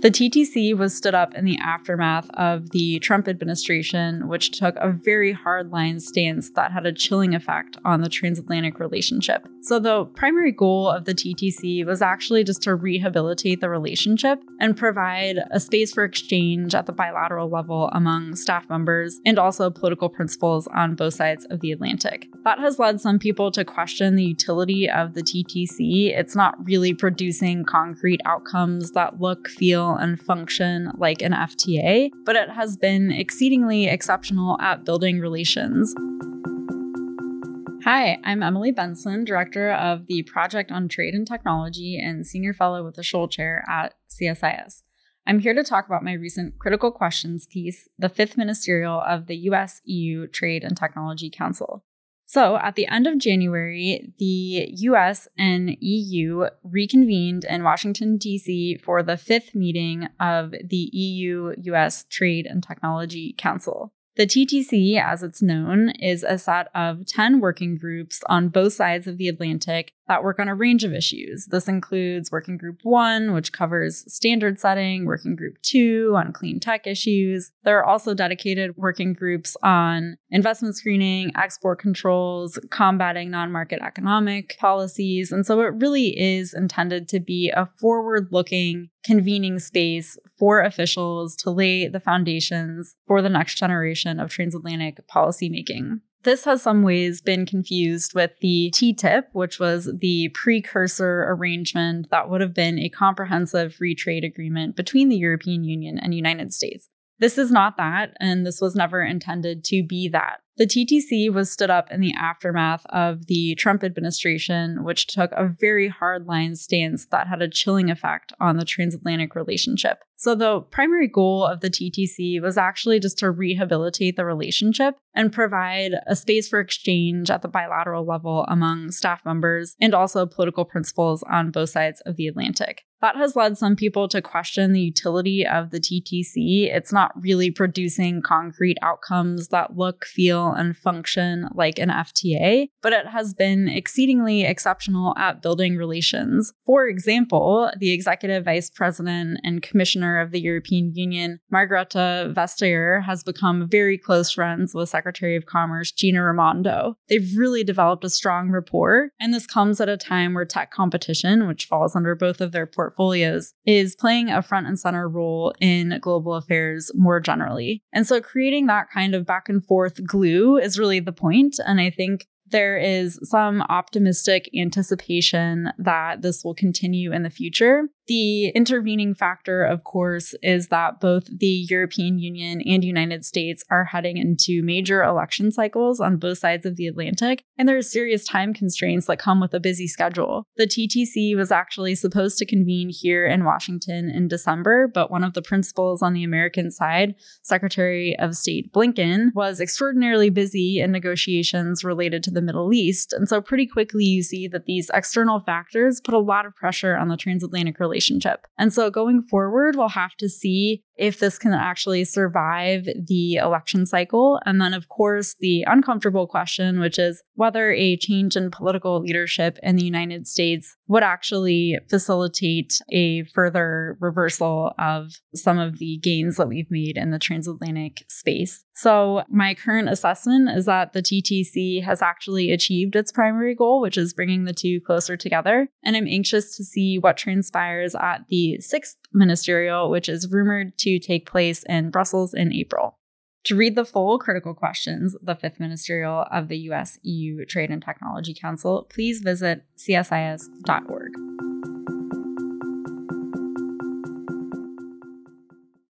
The TTC was stood up in the aftermath of the Trump administration, which took a very hardline stance that had a chilling effect on the transatlantic relationship. So, the primary goal of the TTC was actually just to rehabilitate the relationship and provide a space for exchange at the bilateral level among staff members and also political principals on both sides of the Atlantic. That has led some people to question the utility of the TTC. It's not really producing concrete outcomes that look, feel, and function like an FTA, but it has been exceedingly exceptional at building relations. Hi, I'm Emily Benson, Director of the Project on Trade and Technology and Senior Fellow with the Scholl Chair at CSIS. I'm here to talk about my recent Critical Questions piece, the fifth ministerial of the US EU Trade and Technology Council. So, at the end of January, the US and EU reconvened in Washington, D.C. for the fifth meeting of the EU US Trade and Technology Council. The TTC, as it's known, is a set of 10 working groups on both sides of the Atlantic that work on a range of issues. This includes Working Group 1, which covers standard setting, Working Group 2 on clean tech issues. There are also dedicated working groups on investment screening, export controls, combating non market economic policies. And so it really is intended to be a forward looking convening space for officials to lay the foundations for the next generation of transatlantic policymaking. This has some ways been confused with the TTIP, which was the precursor arrangement that would have been a comprehensive free trade agreement between the European Union and United States. This is not that, and this was never intended to be that. The TTC was stood up in the aftermath of the Trump administration, which took a very hardline stance that had a chilling effect on the transatlantic relationship. So, the primary goal of the TTC was actually just to rehabilitate the relationship and provide a space for exchange at the bilateral level among staff members and also political principals on both sides of the Atlantic. That has led some people to question the utility of the TTC. It's not really producing concrete outcomes that look, feel, and function like an FTA, but it has been exceedingly exceptional at building relations. For example, the executive vice president and commissioner of the European Union, Margrethe Vestager, has become very close friends with Secretary of Commerce Gina Raimondo. They've really developed a strong rapport, and this comes at a time where tech competition, which falls under both of their portfolios, is playing a front and center role in global affairs more generally. And so creating that kind of back and forth glue is really the point. And I think there is some optimistic anticipation that this will continue in the future. The intervening factor, of course, is that both the European Union and United States are heading into major election cycles on both sides of the Atlantic, and there are serious time constraints that come with a busy schedule. The TTC was actually supposed to convene here in Washington in December, but one of the principals on the American side, Secretary of State Blinken, was extraordinarily busy in negotiations related to the Middle East. And so, pretty quickly, you see that these external factors put a lot of pressure on the transatlantic relationship relationship. And so going forward, we'll have to see if this can actually survive the election cycle. And then, of course, the uncomfortable question, which is whether a change in political leadership in the United States would actually facilitate a further reversal of some of the gains that we've made in the transatlantic space. So, my current assessment is that the TTC has actually achieved its primary goal, which is bringing the two closer together. And I'm anxious to see what transpires at the sixth ministerial, which is rumored to take place in Brussels in April. To read the full critical questions, the fifth ministerial of the US EU Trade and Technology Council, please visit csis.org.